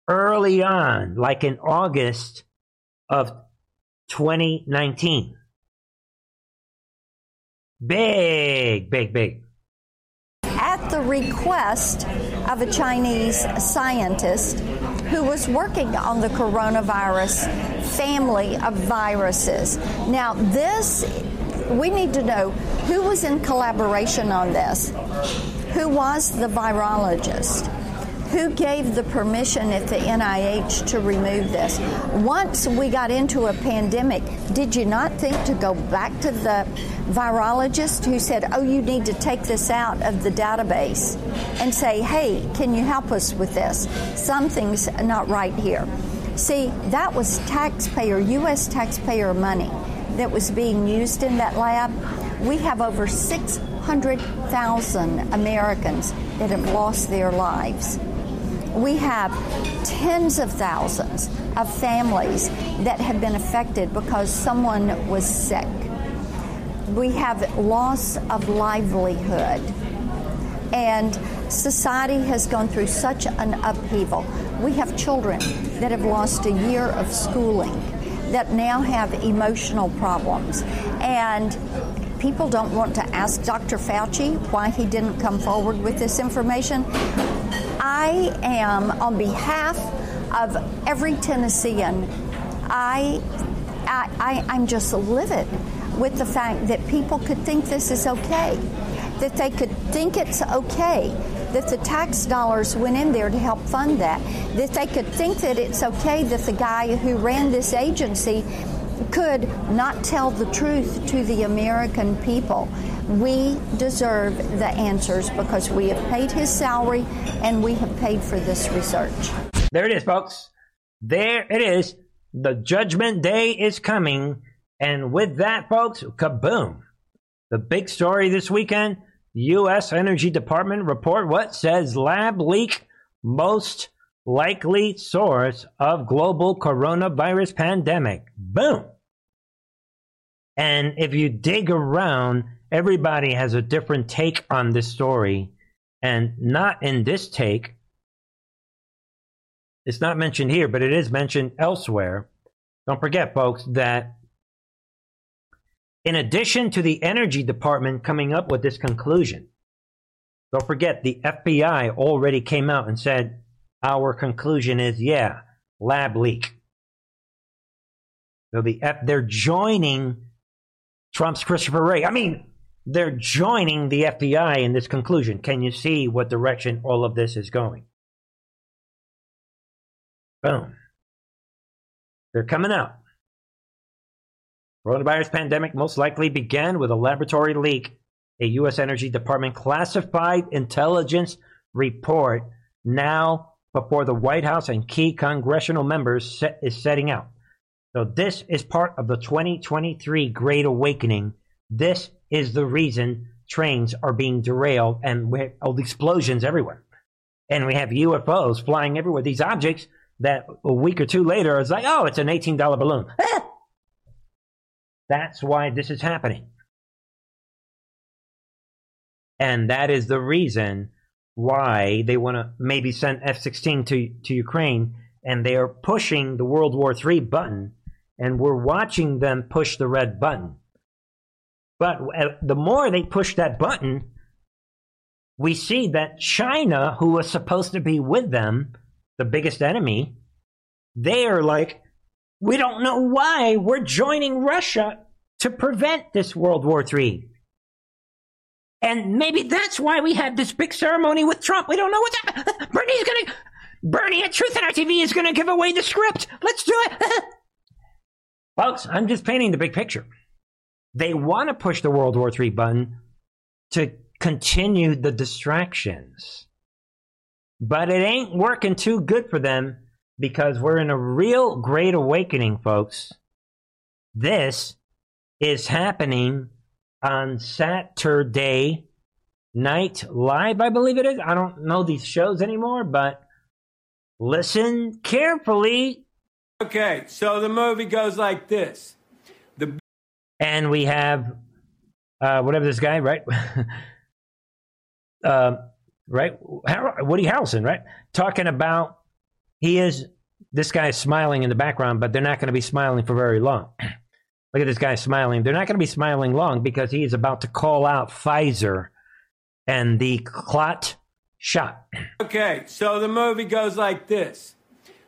early on, like in August of 2019. Big, big, big. At the request of a Chinese scientist who was working on the coronavirus family of viruses. Now, this, we need to know who was in collaboration on this. Who was the virologist? Who gave the permission at the NIH to remove this? Once we got into a pandemic, did you not think to go back to the virologist who said, Oh, you need to take this out of the database and say, Hey, can you help us with this? Something's not right here. See, that was taxpayer, U.S. taxpayer money that was being used in that lab. We have over 600,000 Americans that have lost their lives we have tens of thousands of families that have been affected because someone was sick. We have loss of livelihood. And society has gone through such an upheaval. We have children that have lost a year of schooling that now have emotional problems. And people don't want to ask Dr. Fauci why he didn't come forward with this information. I am, on behalf of every Tennessean, I, I, I, am just livid with the fact that people could think this is okay, that they could think it's okay that the tax dollars went in there to help fund that, that they could think that it's okay that the guy who ran this agency could not tell the truth to the American people. We deserve the answers because we have paid his salary and we have paid for this research. There it is, folks. There it is. The judgment day is coming. And with that, folks, kaboom. The big story this weekend U.S. Energy Department report what says lab leak most likely source of global coronavirus pandemic. Boom. And if you dig around, everybody has a different take on this story. And not in this take. It's not mentioned here, but it is mentioned elsewhere. Don't forget, folks, that in addition to the Energy Department coming up with this conclusion, don't forget the FBI already came out and said, Our conclusion is yeah, lab leak. So the F, they're joining Trump's Christopher Wray. I mean, they're joining the FBI in this conclusion. Can you see what direction all of this is going? Boom. They're coming out. Coronavirus pandemic most likely began with a laboratory leak. A U.S. Energy Department classified intelligence report now before the White House and key congressional members set, is setting out. So this is part of the 2023 Great Awakening. This is the reason trains are being derailed and we have explosions everywhere. And we have UFOs flying everywhere. These objects that a week or two later is like, oh, it's an $18 balloon. Ah! That's why this is happening. And that is the reason why they want to maybe send F 16 to, to Ukraine and they are pushing the World War III button and we're watching them push the red button. But uh, the more they push that button, we see that China, who was supposed to be with them, the biggest enemy, they are like, we don't know why we're joining Russia to prevent this World War III. And maybe that's why we had this big ceremony with Trump. We don't know what's happening. Bernie's going to, Bernie at Truth and Art TV is going to give away the script. Let's do it. Folks, I'm just painting the big picture. They want to push the World War III button to continue the distractions. But it ain't working too good for them because we're in a real great awakening, folks. This is happening on Saturday Night Live, I believe it is. I don't know these shows anymore, but listen carefully. Okay, so the movie goes like this. The and we have uh, whatever this guy, right? uh, right? Woody Harrelson, right? Talking about he is this guy is smiling in the background, but they're not going to be smiling for very long. Look at this guy smiling. They're not going to be smiling long because he is about to call out Pfizer and the clot shot. Okay, so the movie goes like this.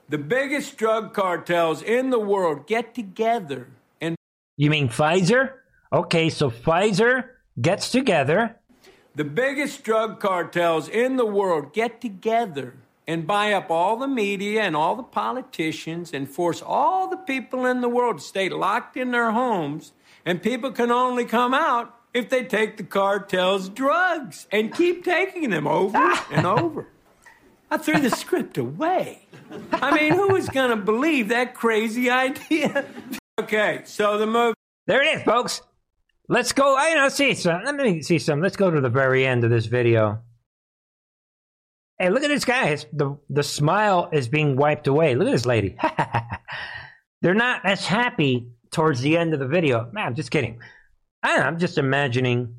The biggest drug cartels in the world get together and You mean Pfizer? Okay, so Pfizer gets together. The biggest drug cartels in the world get together and buy up all the media and all the politicians and force all the people in the world to stay locked in their homes. And people can only come out if they take the cartel's drugs and keep taking them over and over. I threw the script away. I mean, who is going to believe that crazy idea? okay, so the movie. There it is, folks. Let's go. I know. See some. Let me see some. Let's go to the very end of this video. Hey, look at this guy. It's, the the smile is being wiped away. Look at this lady. They're not as happy towards the end of the video. Man, I'm just kidding. I am just imagining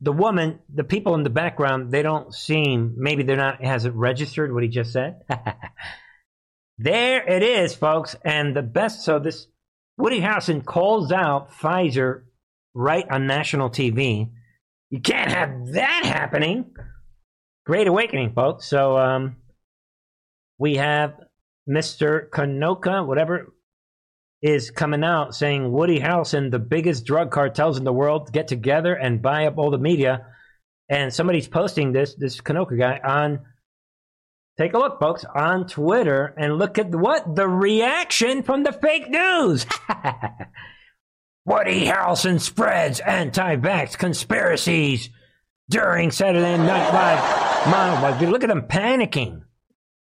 the woman, the people in the background. They don't seem. Maybe they're not. Hasn't registered what he just said. there it is, folks. And the best. So this Woody Harrelson calls out Pfizer right on national TV. You can't have that happening. Great awakening, folks. So um, we have Mr. Kanoka, whatever, is coming out saying Woody Harrelson, the biggest drug cartels in the world, get together and buy up all the media. And somebody's posting this, this Kanoka guy, on. Take a look, folks, on Twitter and look at what? The reaction from the fake news. Woody Harrelson spreads anti vax conspiracies during Saturday Night Live. Look at them panicking.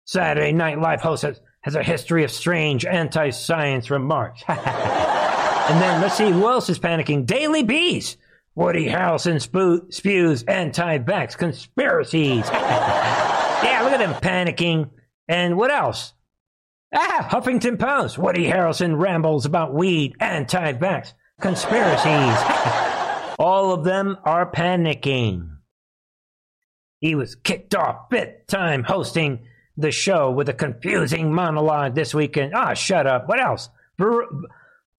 Saturday Night Live host has, has a history of strange anti science remarks. and then let's see who else is panicking. Daily Beast. Woody Harrelson spews anti vax conspiracies. yeah, look at them panicking. And what else? Ah, Huffington Post. Woody Harrelson rambles about weed, anti vax conspiracies. All of them are panicking. He was kicked off fifth time hosting the show with a confusing monologue this weekend. Ah, shut up. What else? Var-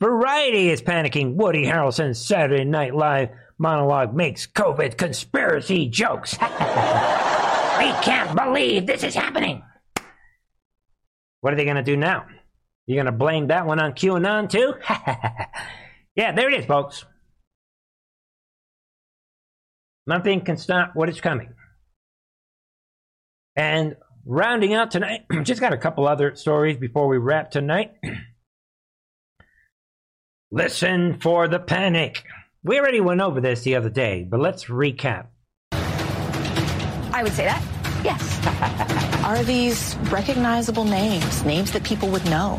Variety is panicking. Woody Harrelson's Saturday Night Live monologue makes COVID conspiracy jokes. we can't believe this is happening. What are they going to do now? You're going to blame that one on QAnon too? yeah, there it is, folks. Nothing can stop what is coming. And rounding out tonight, just got a couple other stories before we wrap tonight. Listen for the panic. We already went over this the other day, but let's recap. I would say that. Yes. are these recognizable names, names that people would know?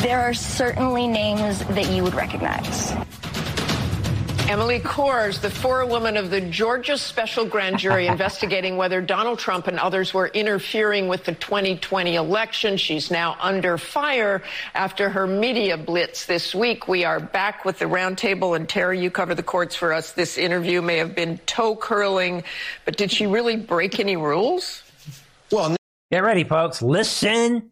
There are certainly names that you would recognize. Emily Kohrs, the forewoman of the Georgia special grand jury investigating whether Donald Trump and others were interfering with the 2020 election. She's now under fire after her media blitz this week. We are back with the roundtable, and Terry, you cover the courts for us. This interview may have been toe curling, but did she really break any rules? Well, get ready, folks. Listen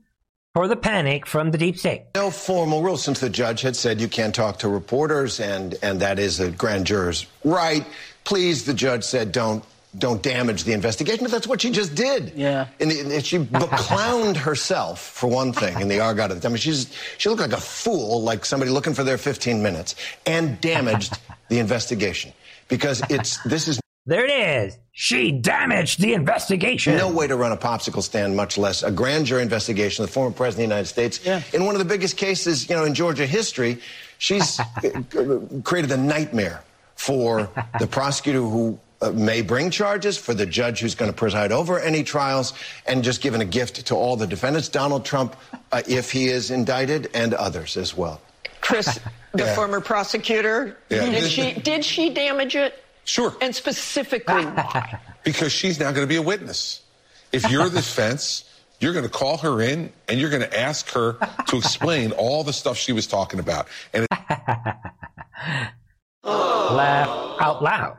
for the panic from the deep state. No formal rule since the judge had said you can't talk to reporters and and that is a grand juror's right. Please, the judge said don't don't damage the investigation, but that's what she just did. Yeah. And, and she clowned herself for one thing in the Argot at the time. She's she looked like a fool, like somebody looking for their 15 minutes, and damaged the investigation because it's this is There it is. She damaged the investigation. No way to run a popsicle stand, much less a grand jury investigation of the former president of the United States. Yeah. In one of the biggest cases, you know, in Georgia history, she's created a nightmare for the prosecutor who uh, may bring charges, for the judge who's going to preside over any trials, and just given a gift to all the defendants, Donald Trump, uh, if he is indicted, and others as well. Chris, the Yeah. former prosecutor, Yeah. did she did she damage it? Sure. And specifically why? Because she's now going to be a witness. If you're the defense, you're going to call her in and you're going to ask her to explain all the stuff she was talking about. And Laugh out loud.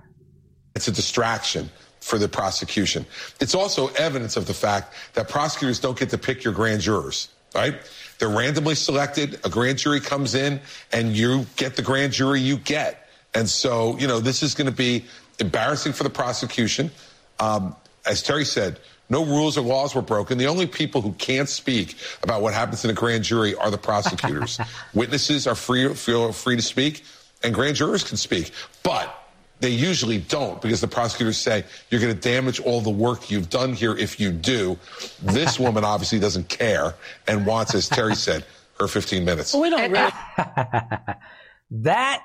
it's a distraction for the prosecution. It's also evidence of the fact that prosecutors don't get to pick your grand jurors, right? They're randomly selected. A grand jury comes in and you get the grand jury you get. And so, you know, this is going to be embarrassing for the prosecution. Um, as Terry said, no rules or laws were broken. The only people who can't speak about what happens in a grand jury are the prosecutors. Witnesses are free, feel free to speak, and grand jurors can speak. But they usually don't because the prosecutors say you're going to damage all the work you've done here if you do. This woman obviously doesn't care and wants, as Terry said, her 15 minutes. we don't really That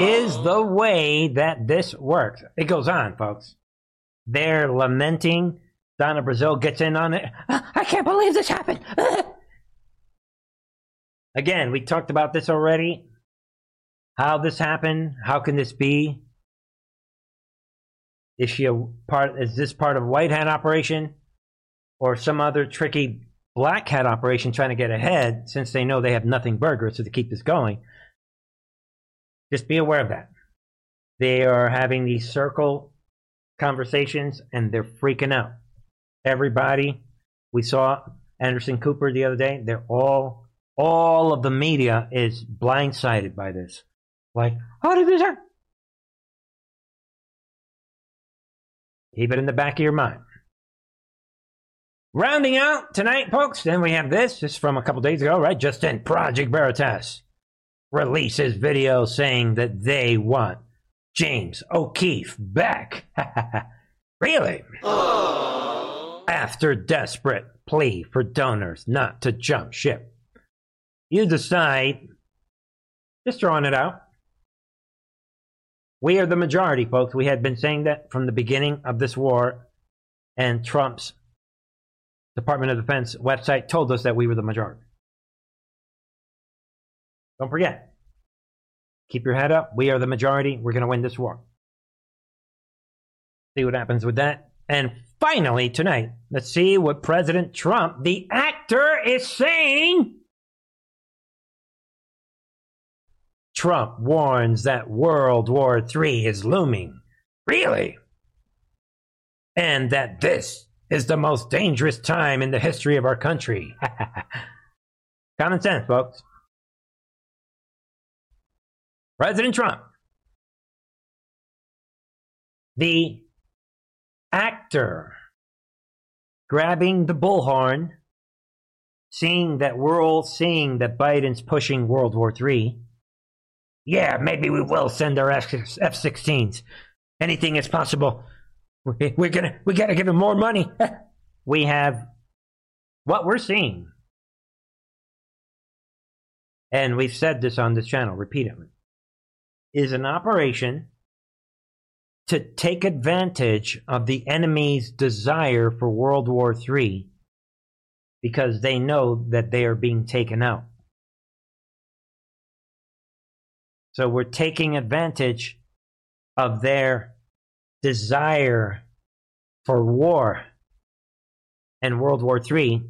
is the way that this works. It goes on, folks. They're lamenting. Donna Brazile gets in on it. Ah, I can't believe this happened. Again, we talked about this already. How this happened? How can this be? Is she a part? Is this part of White Hat operation, or some other tricky Black Hat operation trying to get ahead? Since they know they have nothing burgers, so to keep this going. Just be aware of that. They are having these circle conversations and they're freaking out. Everybody, we saw Anderson Cooper the other day. They're all, all of the media is blindsided by this. Like, how did this happen? Keep it in the back of your mind. Rounding out tonight, folks, then we have this. This is from a couple days ago, right? Just in Project Veritas releases video saying that they want James O'Keefe back. really? After desperate plea for donors not to jump ship. You decide, just throwing it out. We are the majority, folks. We had been saying that from the beginning of this war, and Trump's Department of Defense website told us that we were the majority. Don't forget. Keep your head up. We are the majority. We're going to win this war. See what happens with that. And finally, tonight, let's see what President Trump, the actor, is saying. Trump warns that World War III is looming. Really? And that this is the most dangerous time in the history of our country. Common sense, folks. President Trump, the actor grabbing the bullhorn, seeing that we're all seeing that Biden's pushing World War III. Yeah, maybe we will send our F 16s. Anything is possible. We- We're gonna, we gotta give him more money. we have what we're seeing. And we've said this on this channel repeatedly is an operation to take advantage of the enemy's desire for World War III because they know that they are being taken out. So we're taking advantage of their desire for war and World War III.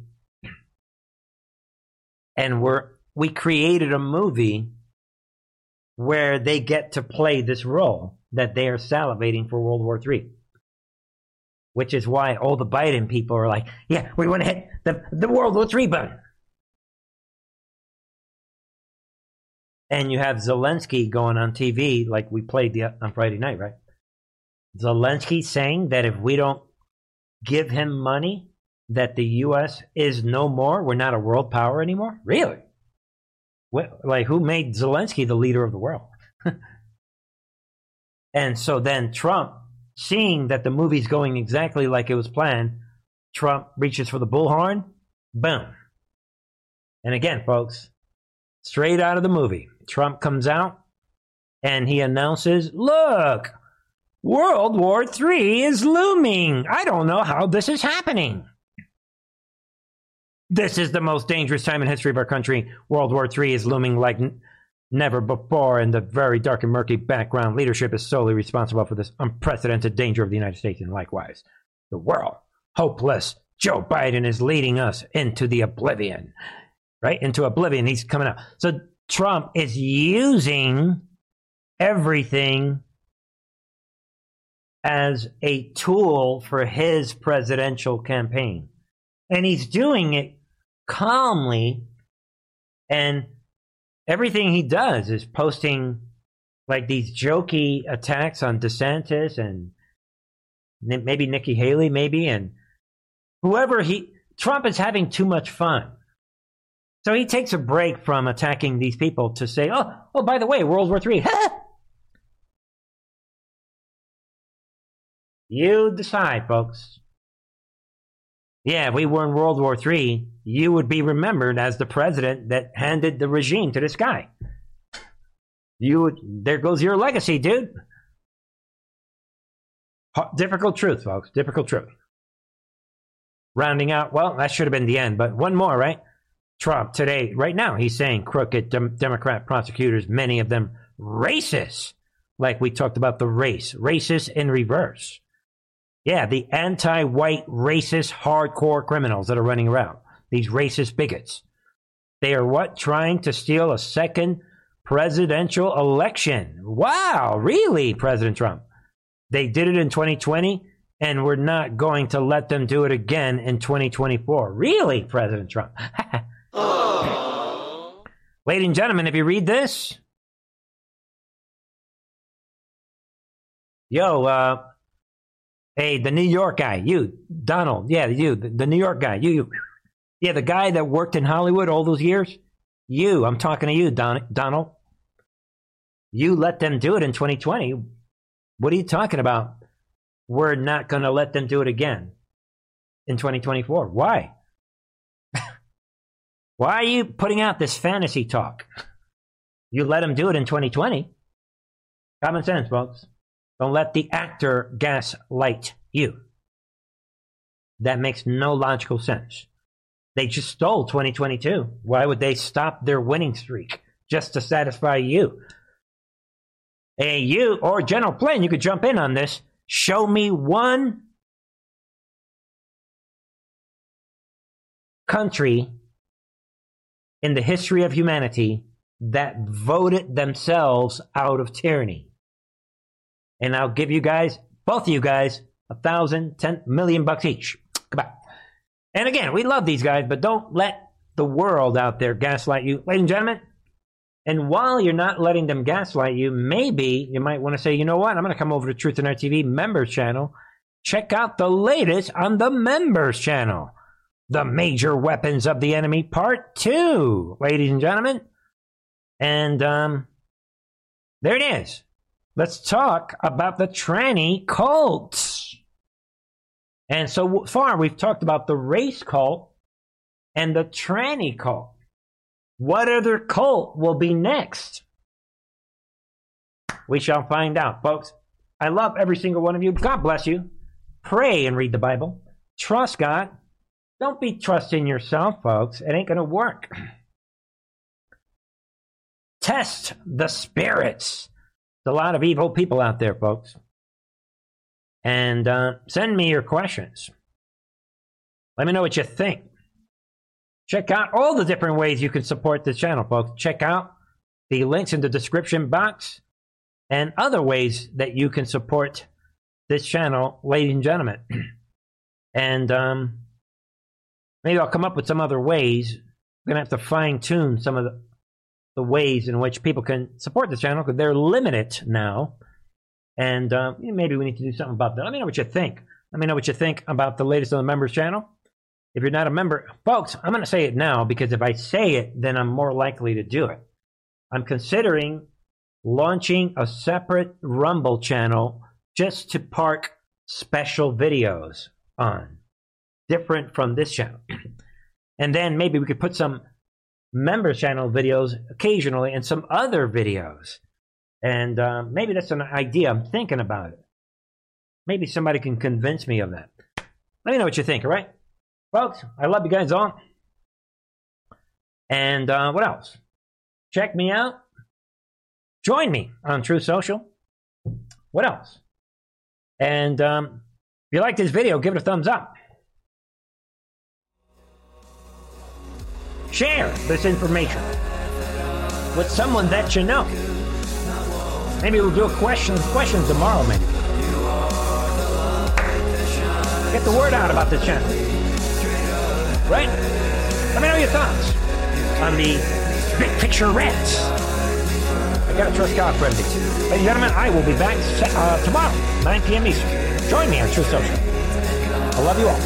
And we're we created a movie where they get to play this role that they are salivating for World War III. Which is why all the Biden people are like, yeah, we want to hit the, the World War III button. And you have Zelensky going on TV, like we played the, on Friday night, right? Zelensky saying that if we don't give him money, that the U.S. is no more, we're not a world power anymore? Really? What, like, who made Zelensky the leader of the world? and so then Trump seeing that the movie's going exactly like it was planned, Trump reaches for the bullhorn. Boom. And again, folks, straight out of the movie, Trump comes out and he announces, Look, World War III is looming. I don't know how this is happening. This is the most dangerous time in history of our country. World War III is looming like n- never before, and the very dark and murky background leadership is solely responsible for this unprecedented danger of the United States and likewise the world. Hopeless. Joe Biden is leading us into the oblivion, right? Into oblivion. He's coming out. So Trump is using everything as a tool for his presidential campaign. And he's doing it calmly. And everything he does is posting like these jokey attacks on DeSantis and maybe Nikki Haley, maybe, and whoever he. Trump is having too much fun. So he takes a break from attacking these people to say, oh, oh, by the way, World War III. you decide, folks. Yeah, if we were in World War III, you would be remembered as the president that handed the regime to this guy. You would, there goes your legacy, dude. Difficult truth, folks. Difficult truth. Rounding out, well, that should have been the end, but one more, right? Trump today, right now, he's saying crooked dem- Democrat prosecutors, many of them racist, like we talked about the race, racist in reverse. Yeah, the anti white racist hardcore criminals that are running around, these racist bigots. They are what? Trying to steal a second presidential election. Wow, really, President Trump? They did it in 2020, and we're not going to let them do it again in 2024. Really, President Trump? Ladies and gentlemen, if you read this, yo, uh, hey, the New York guy, you, Donald, yeah, you, the, New York guy, you, you, yeah, the guy that worked in Hollywood all those years, you, I'm talking to you, Don, Donald. You let them do it in 2020. What are you talking about? We're not going to let them do it again in 2024. Why? Why are you putting out this fantasy talk? You let them do it in 2020. Common sense, folks. Don't let the actor gaslight you. That makes no logical sense. They just stole 2022. Why would they stop their winning streak just to satisfy you? Hey, you or General Flynn, you could jump in on this. Show me one country in the history of humanity that voted themselves out of tyranny. And I'll give you guys, both of you guys, a thousand, ten million bucks each. On. And again, we love these guys, but don't let the world out there gaslight you. Ladies and gentlemen, and while you're not letting them gaslight you, maybe you might want to say, you know what? I'm going to come over to Truth and Art TV members channel. Check out the latest on the members channel. The Major Weapons of the Enemy Part 2, ladies and gentlemen. And um, there it is. Let's talk about the tranny cults. And so far, we've talked about the race cult and the tranny cult. What other cult will be next? We shall find out, folks. I love every single one of you. God bless you. Pray and read the Bible. Trust God. Don't be trusting yourself, folks. It ain't going to work. Test the spirits. A lot of evil people out there, folks. And uh, send me your questions. Let me know what you think. Check out all the different ways you can support this channel, folks. Check out the links in the description box and other ways that you can support this channel, ladies and gentlemen. and um, maybe I'll come up with some other ways. I'm going to have to fine tune some of the, the ways in which people can support this channel because they're limited now. And uh, maybe we need to do something about that. Let me know what you think. Let me know what you think about the latest on the members channel. If you're not a member, folks, I'm going to say it now because if I say it, then I'm more likely to do it. I'm considering launching a separate Rumble channel just to park special videos on, different from this channel. and then maybe we could put some member channel videos occasionally and some other videos. And uh, maybe that's an idea. I'm thinking about it. Maybe somebody can convince me of that. Let me know what you think, all right? Folks, I love you guys all. And uh, what else? Check me out. Join me on Truth Social. What else? And um, if you like this video, give it a thumbs up. Share this information with someone that you know. Maybe we'll do a question questions tomorrow, maybe. Get the word out about the channel. Right? Let me know your thoughts on the big picture rants. I gotta trust God for. Ladies and gentlemen, I will be back uh, tomorrow, 9 p.m. Eastern. Join me on Truth Social. I love you all.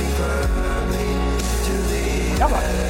God bless.